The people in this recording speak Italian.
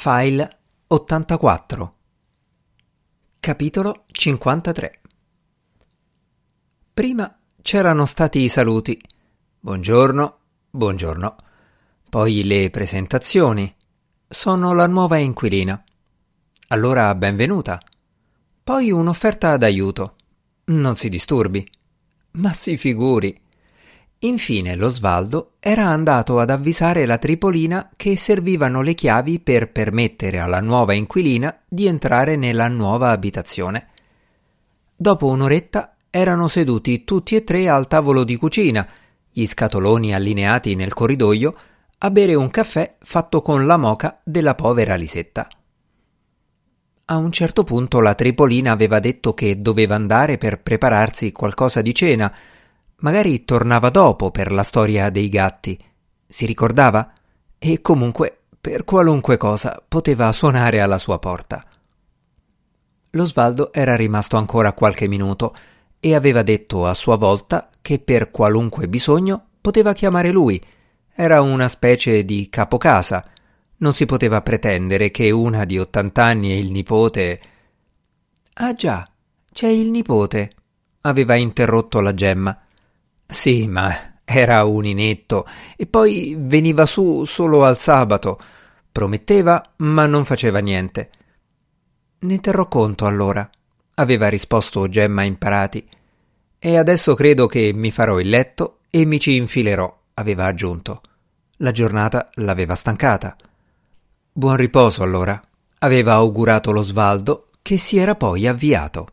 File 84 Capitolo 53 Prima c'erano stati i saluti. Buongiorno, buongiorno. Poi le presentazioni. Sono la nuova inquilina. Allora benvenuta. Poi un'offerta d'aiuto. Non si disturbi. Ma si figuri. Infine lo Svaldo era andato ad avvisare la Tripolina che servivano le chiavi per permettere alla nuova inquilina di entrare nella nuova abitazione. Dopo un'oretta erano seduti tutti e tre al tavolo di cucina, gli scatoloni allineati nel corridoio, a bere un caffè fatto con la moca della povera Lisetta. A un certo punto la Tripolina aveva detto che doveva andare per prepararsi qualcosa di cena, Magari tornava dopo per la storia dei gatti. Si ricordava? E comunque, per qualunque cosa, poteva suonare alla sua porta. Lo Svaldo era rimasto ancora qualche minuto e aveva detto a sua volta che per qualunque bisogno poteva chiamare lui. Era una specie di capocasa. Non si poteva pretendere che una di ottant'anni e il nipote. Ah già, c'è il nipote, aveva interrotto la gemma. Sì, ma era un inetto e poi veniva su solo al sabato. Prometteva, ma non faceva niente. Ne terrò conto allora, aveva risposto Gemma Imparati. E adesso credo che mi farò il letto e mi ci infilerò, aveva aggiunto. La giornata l'aveva stancata. Buon riposo allora, aveva augurato lo Svaldo, che si era poi avviato.